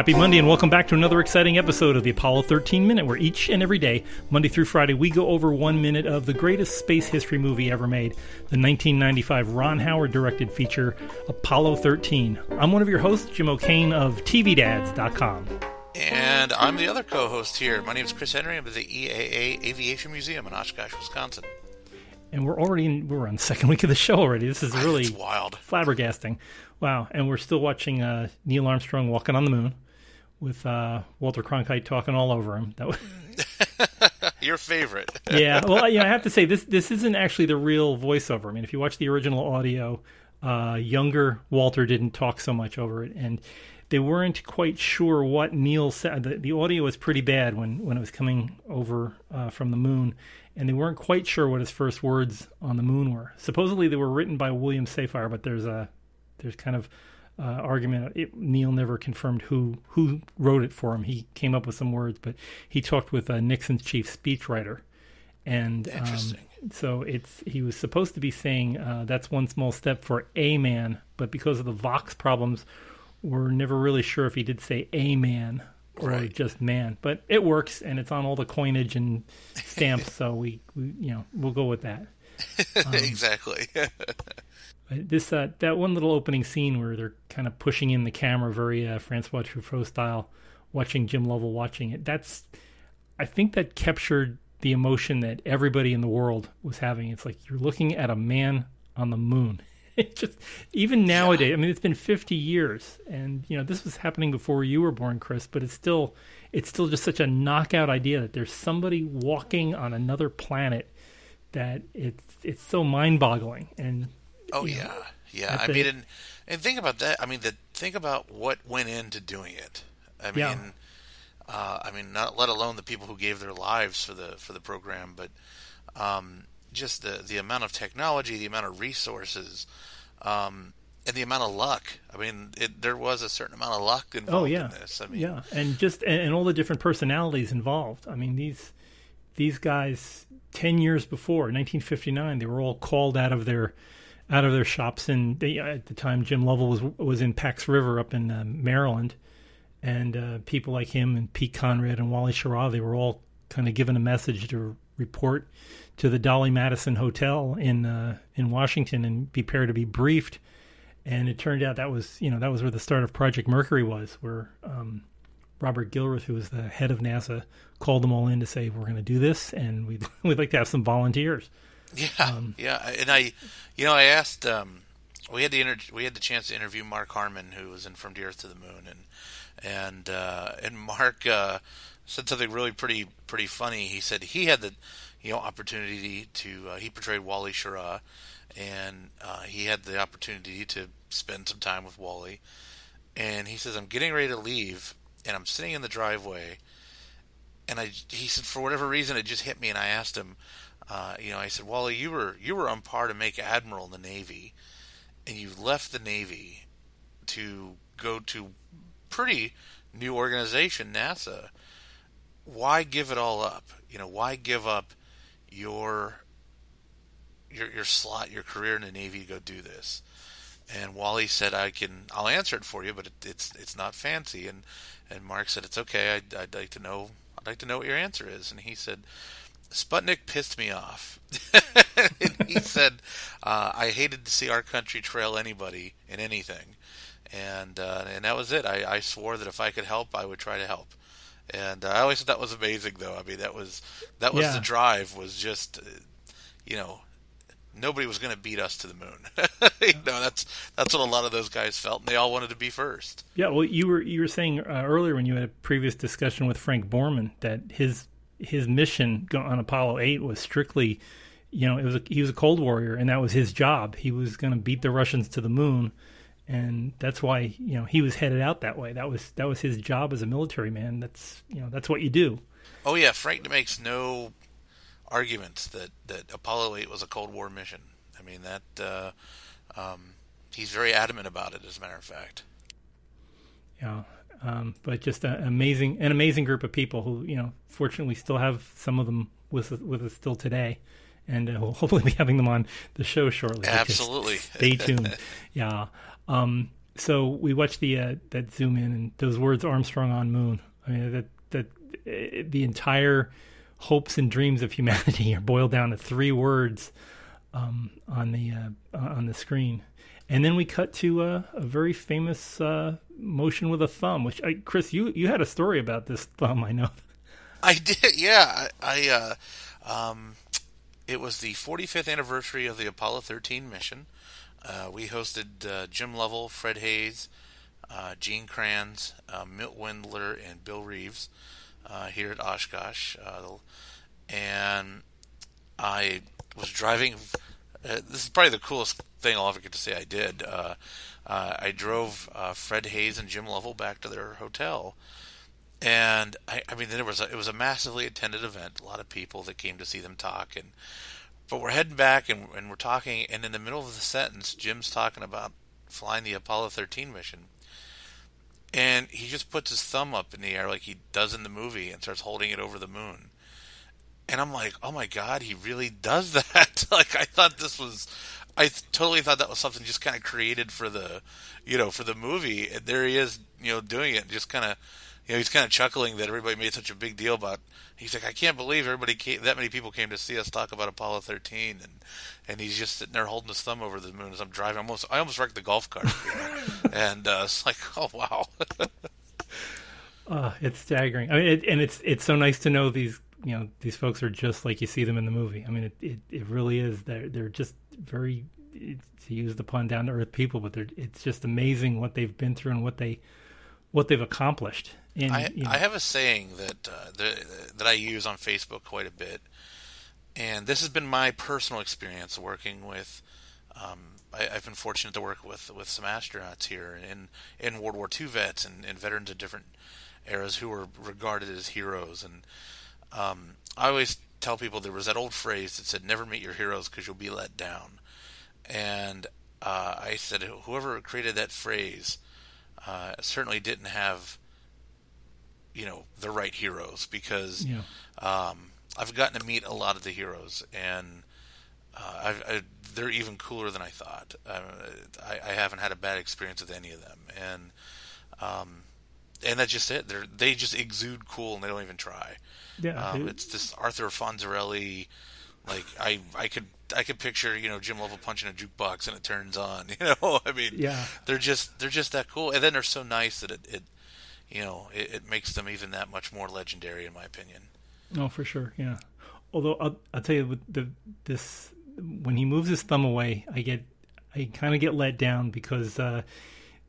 Happy Monday, and welcome back to another exciting episode of the Apollo 13 Minute, where each and every day, Monday through Friday, we go over one minute of the greatest space history movie ever made, the 1995 Ron Howard directed feature, Apollo 13. I'm one of your hosts, Jim O'Kane of TVDads.com. And I'm the other co host here. My name is Chris Henry. I'm at the EAA Aviation Museum in Oshkosh, Wisconsin. And we're already in, we're on the second week of the show already. This is really wild. flabbergasting. Wow. And we're still watching uh, Neil Armstrong walking on the moon with uh, Walter Cronkite talking all over him. That was, Your favorite. yeah. Well, you know, I have to say this this isn't actually the real voiceover. I mean, if you watch the original audio, uh, younger Walter didn't talk so much over it, and they weren't quite sure what Neil said. The, the audio was pretty bad when when it was coming over uh, from the moon, and they weren't quite sure what his first words on the moon were. Supposedly, they were written by William Safire, but there's a there's kind of uh, argument. It, Neil never confirmed who who wrote it for him. He came up with some words, but he talked with uh, Nixon's chief speechwriter, and um, so it's he was supposed to be saying uh, that's one small step for a man, but because of the Vox problems, we're never really sure if he did say a man or Right. just man. But it works, and it's on all the coinage and stamps, so we, we you know we'll go with that. exactly. This uh, that one little opening scene where they're kind of pushing in the camera, very uh, Francois Truffaut style, watching Jim Lovell watching it. That's, I think that captured the emotion that everybody in the world was having. It's like you're looking at a man on the moon. It just even nowadays. I mean, it's been 50 years, and you know this was happening before you were born, Chris. But it's still, it's still just such a knockout idea that there's somebody walking on another planet that it's it's so mind-boggling and oh, you know, yeah. Yeah. I mean, and, and think about that. I mean, the, think about what went into doing it. I mean, Yeah. uh, I mean, not let alone the people who gave their lives for the for the program, but um, just the the amount of technology, the amount of resources, um, and the amount of luck. I mean, it, there was a certain amount of luck involved Oh yeah, in this. I mean, yeah, and just and, and all the different personalities involved. I mean these these guys ten years before 1959, they were all called out of their out of their shops. And they, at the time, Jim Lovell was was in Pax River up in uh, Maryland, and uh, people like him and Pete Conrad and Wally Schirra, they were all kind of given a message to report to the Dolly Madison Hotel in uh, in Washington and be prepared to be briefed and it turned out that was you know that was where the start of Project Mercury was, where um, Robert Gilruth, who was the head of NASA, called them all in to say we're going to do this, and we'd we'd like to have some volunteers. Yeah, Um, yeah, and I, you know, I asked. Um, we had the inter- we had the chance to interview Mark Harmon, who was in From the Earth to the Moon, and and uh, and Mark uh, said something really pretty pretty funny. He said he had the you know opportunity to uh, he portrayed Wally Schirra, and uh, he had the opportunity to spend some time with Wally, and he says I'm getting ready to leave, and I'm sitting in the driveway, and I he said for whatever reason it just hit me, and I asked him. Uh, you know, I said, Wally, you were you were on par to make admiral in the Navy, and you left the Navy to go to pretty new organization, NASA. Why give it all up? You know, why give up your your your slot, your career in the Navy to go do this? And Wally said, "I can, I'll answer it for you, but it, it's it's not fancy." And and Mark said, "It's okay. I'd, I'd like to know. I'd like to know what your answer is." And he said, Sputnik pissed me off. he said, uh, I hated to see our country trail anybody in anything. And uh, and that was it. I, I swore that if I could help, I would try to help. And uh, I always thought that was amazing, though. I mean, that was that was Yeah. the drive. Was just, uh, you know, nobody was going to beat us to the moon. you know, that's that's what a lot of those guys felt, and they all wanted to be first. Yeah, well, you were you were saying uh, earlier when you had a previous discussion with Frank Borman that his his mission on Apollo eight was strictly, you know, it was a, he was a Cold Warrior and that was his job. He was going to beat the Russians to the moon, and that's why you know he was headed out that way. That was that was his job as a military man. That's you know that's what you do. Oh yeah, Frank makes no arguments that, that Apollo 8 was a Cold War mission. I mean that uh, um, he's very adamant about it. As a matter of fact, Yeah, um, but just an amazing, an amazing group of people who, you know, fortunately still have some of them with us, with us still today, and uh, we'll hopefully be having them on the show shortly. Absolutely. stay tuned. yeah. Um, so we watched the uh, that zoom in and those words Armstrong on moon. I mean that that uh, the entire hopes and dreams of humanity are boiled down to three words um, on the uh, on the screen. And then we cut to a very famous uh, motion with a thumb, which I, Chris, you you had a story about this thumb, I know. I did, yeah. I, I uh, um, it was the 45th anniversary of the Apollo 13 mission. Uh, we hosted uh, Jim Lovell, Fred uh, Gene Kranz, uh, Milt Windler, and Bill Reeves uh, here at Oshkosh, and I was driving. Uh, this is probably the coolest thing I'll ever get to say I did. Uh, uh, I drove Fred Haise and Jim Lovell back to their hotel and I, I mean, there was a, it was a massively attended event. A lot of people that came to see them talk, and but we're heading back and, and we're talking, and in the middle of the sentence, Jim's talking about flying the Apollo 13 mission, and he just puts his thumb up in the air like he does in the movie and starts holding it over the moon. And I'm like, oh my god, he really does that. like I thought this was, I totally thought that was something just kind of created for the, you know, for the movie. And there he is, you know, doing it, just kind of you know, he's kind of chuckling that everybody made such a big deal about. He's like, I can't believe everybody came, that many people came to see us talk about Apollo 13, and and he's just sitting there holding his thumb over the moon as I'm driving. I almost, I almost wrecked the golf cart, you know? and uh, it's like, oh wow. uh, it's staggering. I mean, it, and it's it's so nice to know these you know these folks are just like you see them in the movie. I mean, it it, it really is. They're they're just very to use the pun down to earth people, but they're it's just amazing what they've been through and what they what they've accomplished. And, I, you know. I have a saying that uh, that I use on Facebook quite a bit, and this has been my personal experience working with. Um, I, have been fortunate to work with with some astronauts here in in World War II vets and, and veterans of different eras who were regarded as heroes. And um, I always tell people there was that old phrase that said, "Never meet your heroes because you'll be let down." And uh, I said, whoever created that phrase uh, certainly didn't have you know the right heroes because yeah. um, I've gotten to meet a lot of the heroes and uh, I, they're even cooler than I thought. Uh, I, I, haven't had a bad experience with any of them, and um, and that's just it. They they just exude cool and they don't even try. Yeah, um, it's this Arthur Fonzarelli. Like I I could I could picture you know Jim Lovell punching a jukebox and it turns on. You know I mean yeah they're just they're just that cool and then they're so nice that it, it you know, it, it, makes them even that much more legendary, in my opinion. Oh, for sure, yeah. Although I'll, I'll tell you, with the this when he moves his thumb away, I get I kind of get let down because uh,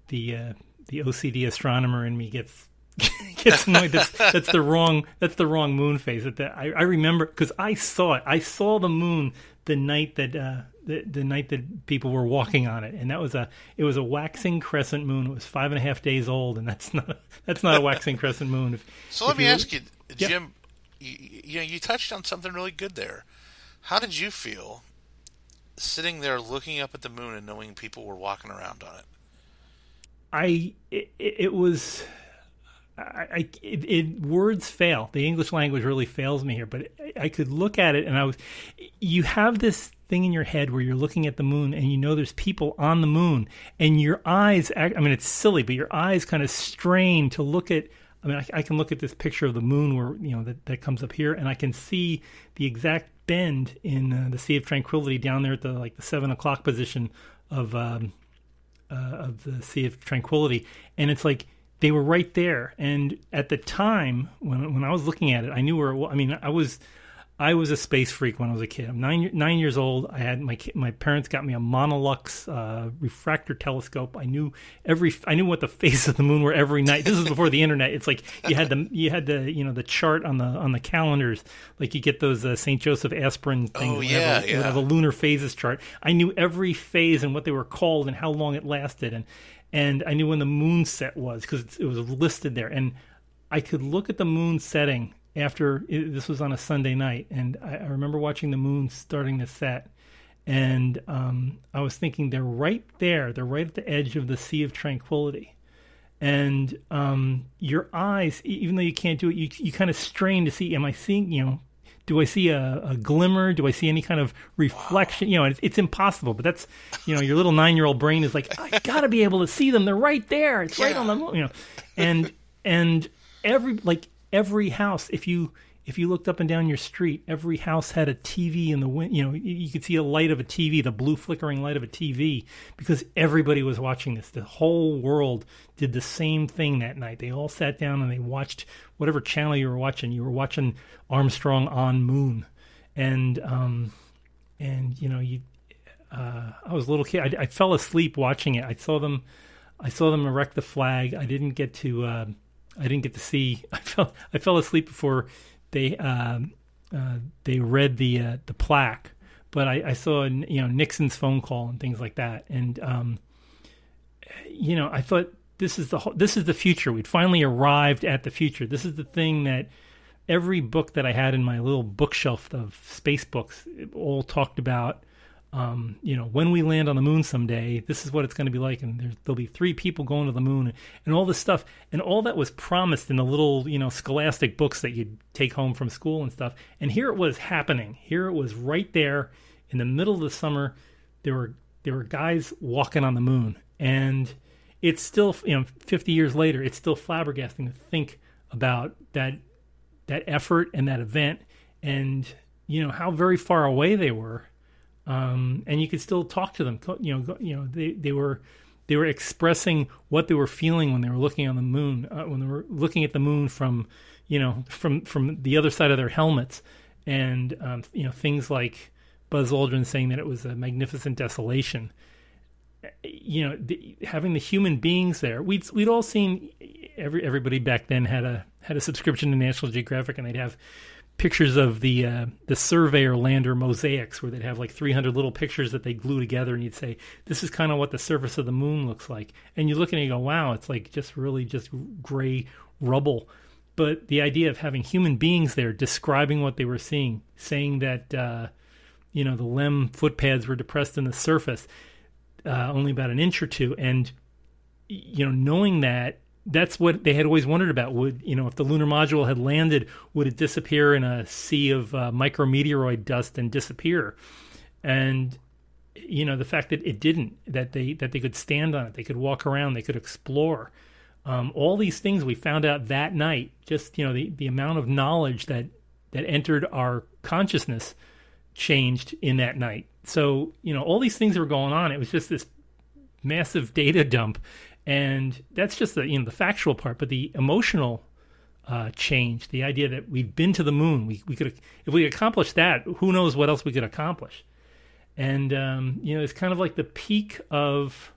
the uh, the OCD astronomer in me gets gets annoyed. That's, that's the wrong that's the wrong moon phase. That I, I remember because I saw it. I saw the moon the night that uh, the, the night that people were walking on it, and that was a it was a waxing crescent moon. It was five and a half days old, and that's not that's not a waxing crescent moon. If, so let me you, ask you, Jim. Yeah. You, you know, you touched on something really good there. How did you feel sitting there looking up at the moon and knowing people were walking around on it? I it, it was I, I it, it, words fail. The English language really fails me here, but I, could look at it and I was. You have this thing in your head where you're looking at the moon and you know there's people on the moon, and your eyes. act, I mean, it's silly, but your eyes kind of strain to look at. I mean, I, I can look at this picture of the moon where you know that that comes up here, and I can see the exact bend in uh, the Sea of Tranquility down there at the like the seven o'clock position of um, uh, of the Sea of Tranquility, and it's like they were right there. And at the time when when I was looking at it, I knew where. I mean, I was I was a space freak when I was a kid. I'm nine nine years old. I had my my parents got me a Monolux uh, refractor telescope. I knew every I knew what the face of the moon were every night. This is before the internet. It's like you had the you had the you know the chart on the on the calendars. Like you get those uh, St. Joseph aspirin things. Oh yeah, have a, yeah. A lunar phases chart. I knew every phase and what they were called and how long it lasted. And and I knew when the moon set was because it was listed there. And I could look at the moon setting after it, this was on a Sunday night, and I, I, remember watching the moon starting to set. And um, I was thinking they're right there. They're right at the edge of the Sea of Tranquility. And um, your eyes, even though you can't do it, you you kind of strain to see. Am I seeing? You know, do I see a, a glimmer? Do I see any kind of reflection? You know, it's, it's impossible. But that's you know, your little nine year old brain is like, I got to be able to see them. They're right there. It's right on the moon. You know, and and every like every house, if you if you looked up and down your street, every house had a TV in the wind. You know, you could see a light of a TV, the blue flickering light of a TV, because everybody was watching this. The whole world did the same thing that night. They all sat down and they watched whatever channel you were watching. You were watching Armstrong on Moon, and um, and you know, you. Uh, I was a little kid. I, I, fell asleep watching it. I saw them. I saw them erect the flag. I didn't get to. Uh, I didn't get to see. I fell. I fell asleep before they um, uh, they read the uh, the plaque, but I, I, saw you know Nixon's phone call and things like that, and um, you know I thought this is the this is the future. We'd finally arrived at the future. This is the thing that every book that I had in my little bookshelf of space books all talked about um, you know, when we land on the moon someday, this is what it's going to be like, and there'll be three people going to the moon, and all this stuff, and all that was promised in the little, you know, scholastic books that you'd take home from school and stuff. And here it was happening. Here it was right there in the middle of the summer. There were there were guys walking on the moon, and it's still, you know, 50 years later, it's still flabbergasting to think about that that effort and that event, and you know how very far away they were um, and you could still talk to them. You know, you know, they, they were they were expressing what they were feeling when they were looking on the moon, uh, when they were looking at the moon from, you know, from from the other side of their helmets, and um, you know, things like Buzz Aldrin saying that it was a magnificent desolation. You know, the, having the human beings there, we'd we'd all seen every everybody back then had a had a subscription to National Geographic, and they'd have pictures of the uh, the surveyor lander mosaics where they'd have like 300 little pictures that they glue together and you'd say this is kind of what the surface of the moon looks like. And you look and you go wow it's like just really just gray rubble. But the idea of having human beings there describing what they were seeing saying that uh, you know the lem footpads were depressed in the surface uh, only about an inch or two and you know knowing that that's what they had always wondered about. Would you know if the lunar module had landed, would it disappear in a sea of uh, micrometeoroid dust and disappear? And you know the fact that it didn't, that they that they could stand on it, they could walk around, they could explore. Um, all these things we found out that night. Just you know the the amount of knowledge that that entered our consciousness changed in that night. So you know all these things were going on. It was just this massive data dump and that's just the you know the factual part, but the emotional uh, change, the idea that we've been to the moon, we we could if we accomplished that, who knows what else we could accomplish? And um, you know, it's kind of like the peak of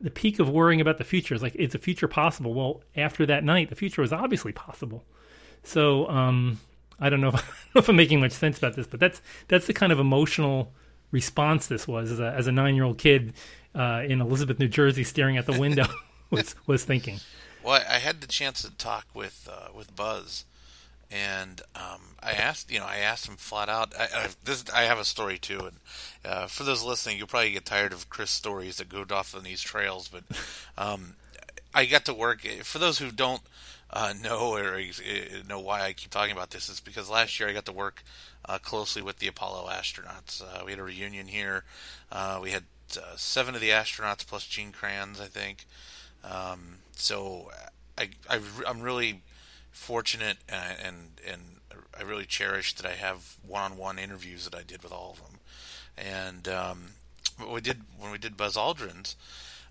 the peak of worrying about the future. It's like is the future possible? Well, after that night, the future was obviously possible. So um, I don't know if, if I'm making much sense about this, but that's that's the kind of emotional response this was as a as a nine year old kid uh, in Elizabeth, New Jersey, staring at the window, was was thinking. Well, I had the chance to talk with uh, with Buzz, and um, I asked, you know, I asked him flat out. I, I, this, I have a story too, and uh, for those listening, you'll probably get tired of Chris stories that go off on these trails, but um, I got to work. For those who don't uh, know or uh, know why I keep talking about this, is because last year I got to work uh, closely with the Apollo astronauts. Uh, we had a reunion here. Uh, we had uh, seven of the astronauts plus Gene Kranz, I think. Um, so I, I am really fortunate and, and and I really cherish that I have one-on-one interviews that I did with all of them. And um, we did when we did Buzz Aldrin's.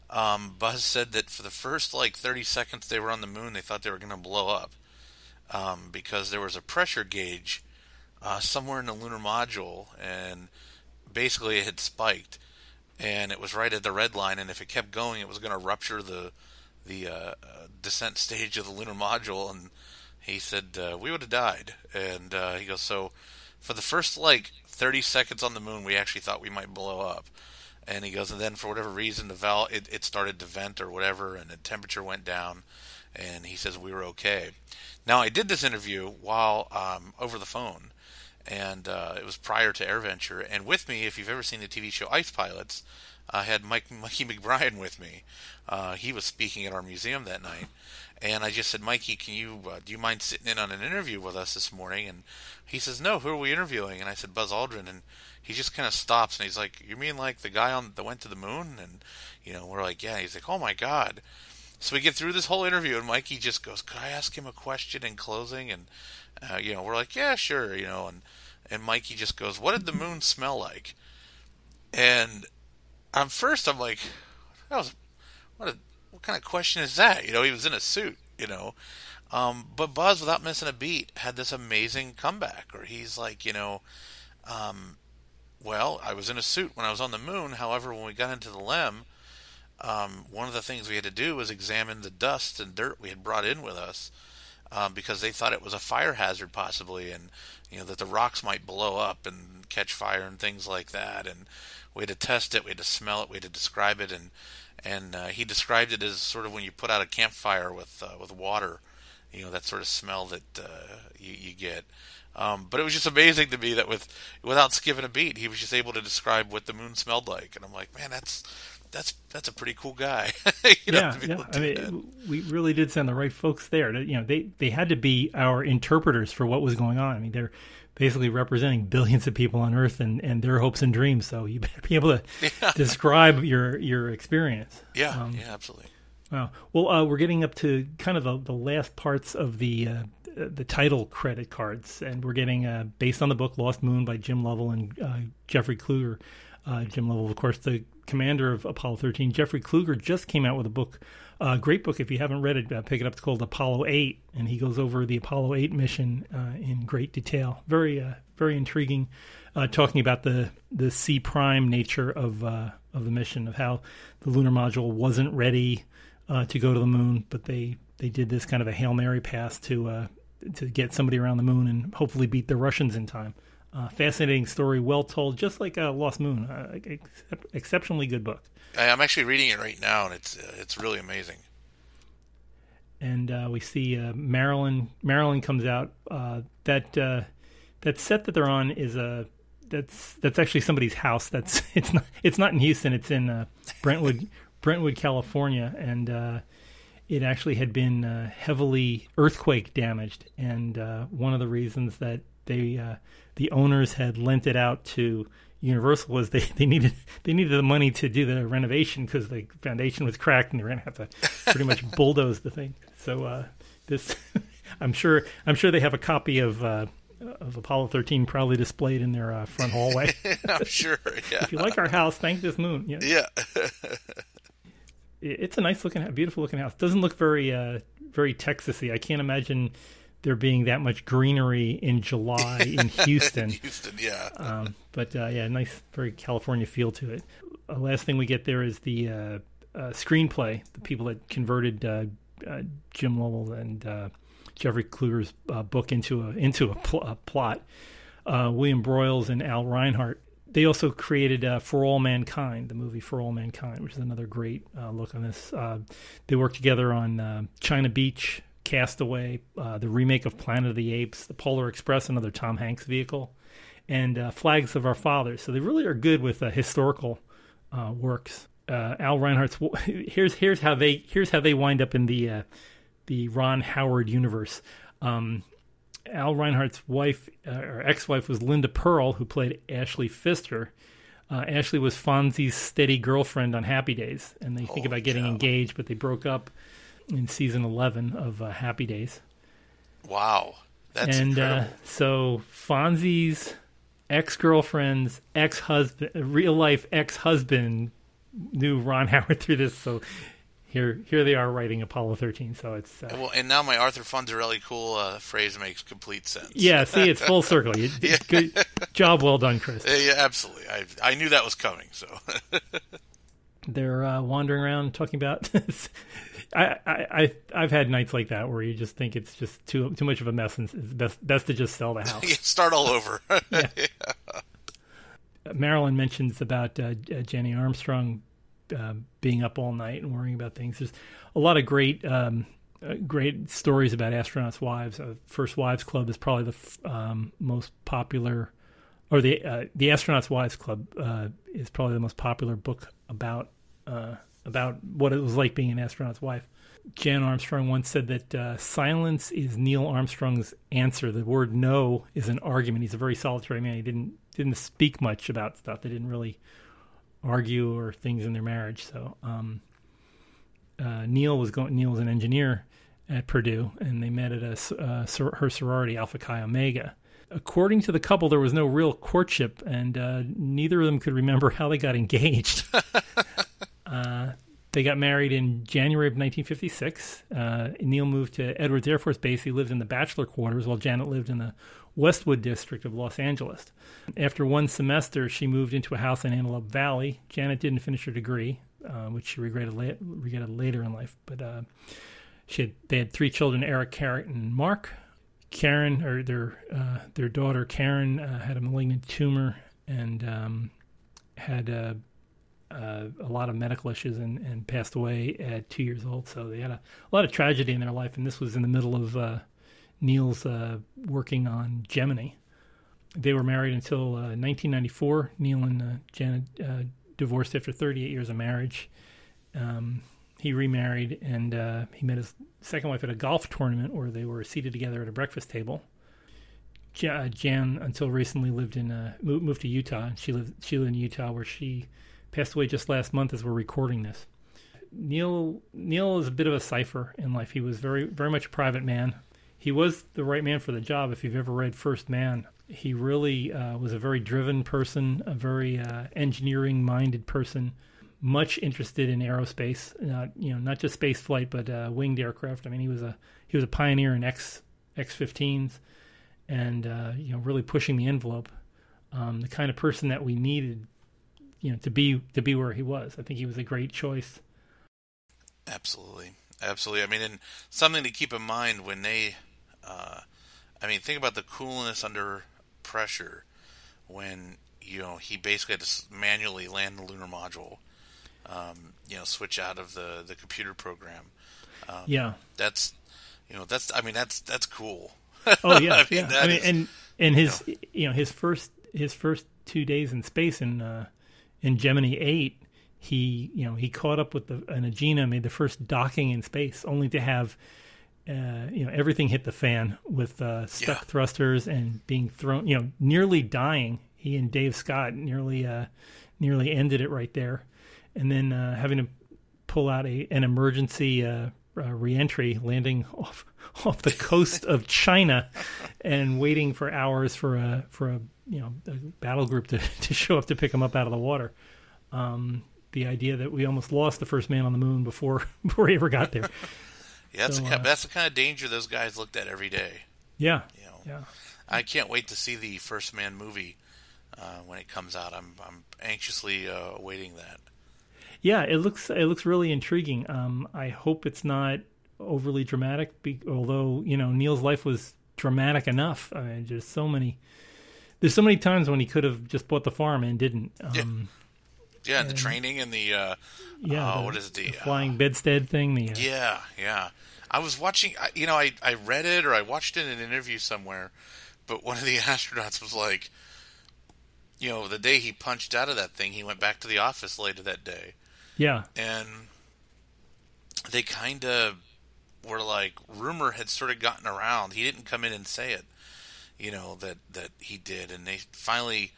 Um, Buzz said that for the first like 30 seconds they were on the moon, they thought they were going to blow up um, because there was a pressure gauge uh, somewhere in the lunar module, and basically it had spiked and it was right at the red line. And if it kept going, it was going to rupture the the uh, descent stage of the lunar module. And he said uh, we would have died. And uh, he goes, so for the first like 30 seconds on the moon, we actually thought we might blow up. And he goes, and then for whatever reason, the valve it, it started to vent or whatever, and the temperature went down. And he says we were okay. Now I did this interview while um, over the phone and uh, it was prior to AirVenture. And with me, if you've ever seen the TV show Ice Pilots, I had Mike Mikey McBryan with me. Uh, he was speaking at our museum that night, and I just said, Mikey, can you uh, do you mind sitting in on an interview with us this morning? And he says, No, who are we interviewing? And I said, Buzz Aldrin, and he just kind of stops and he's like, "You mean like the guy on that went to the moon?" And you know, we're like, "Yeah." He's like, "Oh my god." So we get through this whole interview, and Mikey just goes, "Could I ask him a question in closing?" And uh, you know, we're like, "Yeah, sure," you know, and and Mikey just goes, "What did the moon smell like?" And I'm first, I'm like, "That was what a what kind of question is that?" You know, he was in a suit, you know. Um, but Buzz, without missing a beat, had this amazing comeback, where he's like, you know, um, well, I was in a suit when I was on the moon. However, when we got into the LEM, um, one of the things we had to do was examine the dust and dirt we had brought in with us um, because they thought it was a fire hazard possibly, and you know that the rocks might blow up and catch fire and things like that. And we had to test it, we had to smell it, we had to describe it, and and uh, he described it as sort of when you put out a campfire with uh, with water, you know that sort of smell that uh, you, you get. Um, but it was just amazing to me that with without skipping a beat, he was just able to describe what the moon smelled like, and I'm like, man, that's that's that's a pretty cool guy. yeah, yeah. I mean, that. we really did send the right folks there. To, you know, they they had to be our interpreters for what was going on. I mean, they're basically representing billions of people on Earth and, and their hopes and dreams. So you better be able to yeah. describe your your experience. Yeah, um, yeah, absolutely. Wow. Well, uh, we're getting up to kind of the, the last parts of the uh, the title credit cards, and we're getting uh, based on the book Lost Moon by Jim Lovell and uh, Jeffrey Kluger. Uh, Jim Lovell, of course, the commander of Apollo 13. Jeffrey Kluger just came out with a book, a uh, great book. If you haven't read it, uh, pick it up. It's called Apollo 8, and he goes over the Apollo 8 mission uh, in great detail. Very, very intriguing, talking about the the C prime nature of of the mission, of how the lunar module wasn't ready to go to the moon, but they they did this kind of a hail mary pass to uh, to get somebody around the moon and hopefully beat the Russians in time. Uh, fascinating story, well told, just like uh, Lost Moon. Uh, ex- exceptionally good book. I'm actually reading it right now, and it's uh, it's really amazing. And uh, we see uh, Marilyn. Marilyn comes out. that that set that they're on is a that's that's actually somebody's house. That's it's not it's not in Houston. It's in Brentwood, Brentwood, California, and it actually had been uh, heavily earthquake damaged, and uh, one of the reasons that they uh, the owners had lent it out to Universal was they, they needed they needed the money to do the renovation because the foundation was cracked and they were going to have to pretty much bulldoze the thing. So uh, this, I'm sure I'm sure they have a copy of. Uh, of Apollo 13 proudly displayed in their uh, front hallway. I'm sure. Yeah. if you like our house, thank this moon. Yeah. yeah it's a nice looking, beautiful looking house. Doesn't look very, uh, very Texasy. I can't imagine there being that much greenery in July in Houston. Houston, yeah. um, but uh, yeah, nice, very California feel to it. The last thing we get there is the uh, uh, screenplay. The people that converted uh, uh, Jim Lovell and uh, Jeffrey Kluger's book into a into a, pl- a plot. William Broyles and Al Reinert they also created uh, For All Mankind, the movie For All Mankind, which is another great uh, look on this. Uh, they worked together on uh, China Beach, Castaway, uh, the remake of Planet of the Apes, The Polar Express, another Tom Hanks vehicle, and uh, Flags of Our Fathers. So they really are good with historical works. Al Reinert's here's here's how they here's how they wind up in the the Ron Howard universe. Um, Al Reinert's wife uh, or ex-wife was Linda Pearl, who played Ashley Pfister. Uh, Ashley was Fonzie's steady girlfriend on Happy Days, and they think about getting engaged, but they broke up in season eleven of uh, Happy Days. Wow, that's and uh, so Fonzie's ex-girlfriend's ex-husband, real life ex-husband, knew Ron Howard through this, so here here they are writing Apollo 13. So it's uh, well, and now my Arthur Fonzarelli cool uh, phrase makes complete sense. Yeah, see, it's full circle. You, yeah. Good job, well done, Chris. Yeah, absolutely. I I knew that was coming. So they're uh, wandering around talking about. I, I I've had nights like that where you just think it's just too too much of a mess, and it's best best to just sell the house. start all over. yeah. yeah. Marilyn mentions about uh, Jenny Armstrong uh, being up all night and worrying about things. There's a lot of great um, uh, great stories about astronauts' wives. Uh, First Wives Club is probably the f- um, most popular or the uh, the Astronauts Wives Club uh, is probably the most popular book about uh, about what it was like being an astronaut's wife. Jan Armstrong once said that uh, silence is Neil Armstrong's answer. The word no is an argument. He's a very solitary man. He didn't didn't speak much about stuff. They didn't really argue or things in their marriage. So um, uh, Neil was going. Neil was an engineer at Purdue, and they met at a, uh, her sorority, Alpha Chi Omega. According to the couple, there was no real courtship, and uh, neither of them could remember how they got engaged. Uh, they got married in January of 1956. Uh, Neil moved to Edwards Air Force Base. He lived in the bachelor quarters while Janet lived in the Westwood district of Los Angeles. After one semester, she moved into a house in Antelope Valley. Janet didn't finish her degree, uh, which she regretted, la- regretted later in life. But uh, she had, they had three children: Eric, Karen, and Mark. Karen, or their uh, their daughter Karen, uh, had a malignant tumor and um, had a uh, a lot of medical issues and, and, passed away at two years old. So they had a, a, lot of tragedy in their life, and this was in the middle of uh, Neil's uh, working on Gemini. They were married until 1994. Uh, Neil and uh, Janet uh, divorced after 38 years of marriage. Um, he remarried and he met his second wife at a golf tournament where they were seated together at a breakfast table. Jan, until recently, lived in moved to Utah. She lived she lived in Utah, where she passed away just last month as we're recording this. Neil Neil is a bit of a cipher in life. He was very very much a private man. He was the right man for the job. If you've ever read First Man, he really uh, was a very driven person, a very uh, engineering minded person, much interested in aerospace. Not you know not just space flight, but uh, winged aircraft. I mean, he was a he was a pioneer in X X-15s, and uh, you know really pushing the envelope. Um, the kind of person that we needed you know to be to be where he was. I think he was a great choice. Absolutely, absolutely. I mean, and something to keep in mind when they, uh, I mean, think about the coolness under pressure when you know he basically had to manually land the lunar module. Um, you know, switch out of the the computer program. Um, yeah, that's you know that's I mean that's that's cool. Oh yeah, I mean, yeah. I mean, is, and and his you know, you know his first his first two days in space in uh, in Gemini 8, he, you know, he caught up with the, an Agena, made the first docking in space, only to have, uh, you know, everything hit the fan with uh, stuck yeah. thrusters and being thrown, you know, nearly dying. He and Dave Scott nearly, uh, nearly ended it right there, and then uh, having to pull out a an emergency uh, uh, reentry, landing off off the coast of China, and waiting for hours for a for a you know a battle group to, to show up to pick him up out of the water. Um, the idea that we almost lost the first man on the moon before before he ever got there. yeah, that's, so, the, uh, that's the kind of danger those guys looked at every day. Yeah, you know, yeah. I can't wait to see the First Man movie uh, when it comes out. I'm I'm anxiously uh, awaiting that. Yeah, it looks it looks really intriguing. Um, I hope it's not overly dramatic. Be, although you know Neil's life was dramatic enough. I mean, just so many there's so many times when he could have just bought the farm and didn't. Um, yeah. yeah, and the training and the uh, yeah, uh, the, what is it, the, the flying uh, bedstead thing? The uh, yeah, yeah. I was watching, you know, I I read it or I watched it in an interview somewhere, but one of the astronauts was like, you know, the day he punched out of that thing, he went back to the office later that day. Yeah, and they kind of were like, rumor had sort of gotten around. He didn't come in and say it, you know that that he did, and they finally,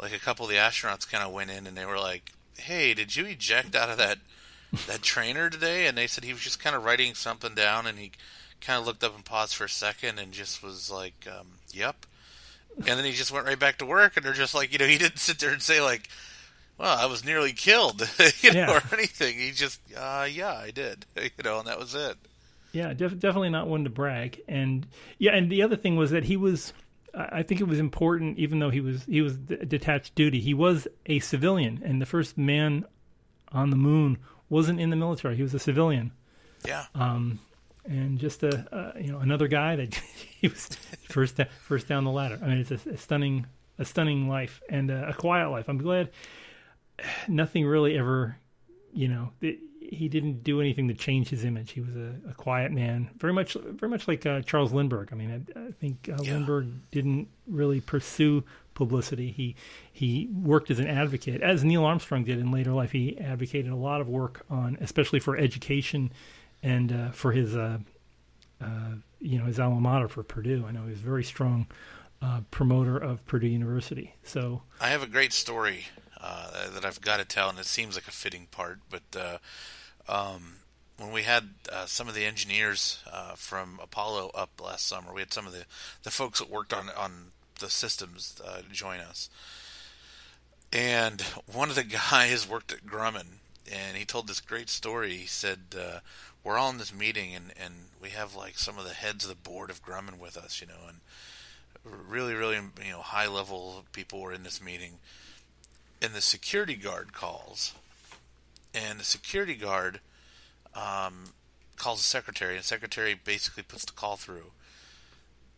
like a couple of the astronauts, kind of went in and they were like, "Hey, did you eject out of that that trainer today?" And they said he was just kind of writing something down, and he kind of looked up and paused for a second, and just was like, um, "Yep." And then he just went right back to work, and they're just like, you know, he didn't sit there and say like, "Well, I was nearly killed," you know, yeah. or anything. He just, uh, "Yeah, I did," you know, and that was it. Yeah, def- definitely not one to brag. And yeah, and the other thing was that he was. I think it was important, even though he was he was detached duty. He was a civilian, and the first man on the moon wasn't in the military. He was a civilian. Yeah. Um, and just a uh, you know another guy that he was first first down the ladder. I mean, it's a, a stunning a stunning life and a, a, quiet life. I'm glad nothing really ever, you know, it, he didn't do anything to change his image. He was a, a quiet man, very much, very much like uh, Charles Lindbergh. I mean, I, I think uh, yeah. Lindbergh didn't really pursue publicity. He he worked as an advocate, as Neil Armstrong did in later life. He advocated a lot of work on, especially for education, and uh, for his uh, uh, you know his alma mater for Purdue. I know he was a very strong uh, promoter of Purdue University. So I have a great story uh, that I've got to tell, and it seems like a fitting part. But uh, um, when we had uh, some of the engineers uh, from Apollo up last summer, we had some of the, the folks that worked on on the systems uh, join us, and one of the guys worked at Grumman, and he told this great story. He said. we're all in this meeting, and, and we have like some of the heads of the board of Grumman with us, you know, and really, really, you know, high level people were in this meeting, and the security guard calls, and the security guard um, calls the secretary, and the secretary basically puts the call through.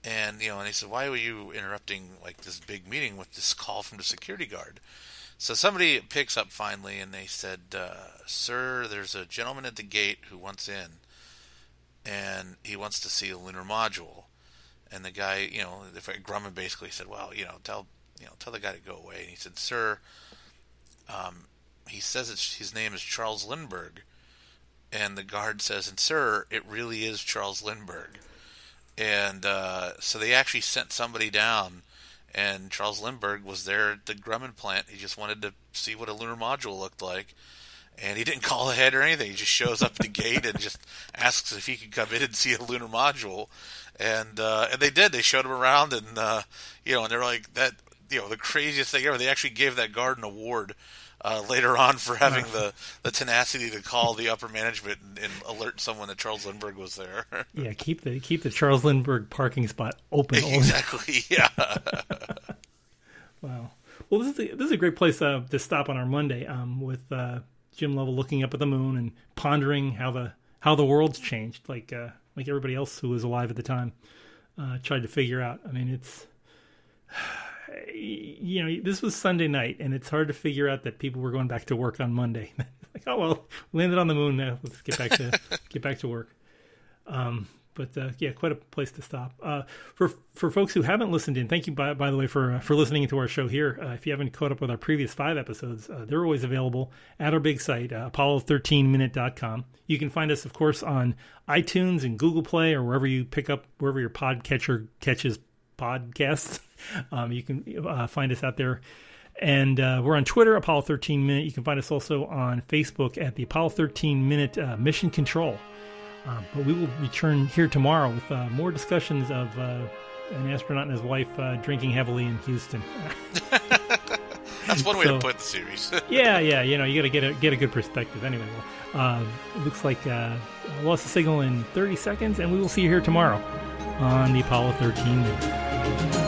And you know, and he said, "Why were you interrupting like this big meeting with this call from the security guard?" So somebody picks up finally, and they said, uh, "Sir, there's a gentleman at the gate who wants in, and he wants to see a lunar module." And the guy, you know, Grumman basically said, "Well, you know, tell you know, tell the guy to go away." And he said, "Sir, um, he says his name is Charles Lindbergh." And the guard says, "And sir, it really is Charles Lindbergh." And uh, so they actually sent somebody down, and Charles Lindbergh was there at the Grumman plant. He just wanted to see what a lunar module looked like and he didn't call ahead or anything. He just shows up at the gate and just asks if he could come in and see a lunar module, and uh, and they did. They showed him around, and uh, you know, and they're like that. You know, the craziest thing ever. They actually gave that guard an award. Uh, later on, for having the, the tenacity to call the upper management and, and alert someone that Charles Lindbergh was there. yeah, keep the keep the Charles Lindbergh parking spot open. Exactly. Yeah. wow. Well, this is a, this is a great place uh, to stop on our Monday um, with uh, Jim Lovell looking up at the moon and pondering how the how the world's changed, like uh, like everybody else who was alive at the time uh, tried to figure out. I mean, it's you know this was Sunday night, and it's hard to figure out that people were going back to work on Monday. like, oh well, landed on the moon now. Let's get back to get back to work. Um, but uh, yeah, quite a place to stop. Uh, for for folks who haven't listened in, thank you by, by the way for uh, for listening to our show here. Uh, if you haven't caught up with our previous five episodes, uh, they're always available at our big site, uh, apollo13minute.com. You can find us, of course, on iTunes and Google Play or wherever you pick up wherever your podcatcher catches podcasts. um, you can find us out there. And we're on Twitter, Apollo 13 Minute. You can find us also on Facebook at the Apollo 13 Minute Mission Control. Uh, but we will return here tomorrow with uh, more discussions of uh, an astronaut and his wife uh, drinking heavily in Houston. That's one way so, to put the series. yeah, yeah, you know, you got to get a get a good perspective. Anyway, well, uh, it looks like uh, lost the signal in 30 seconds, and we will see you here tomorrow on the Apollo 13. Bye.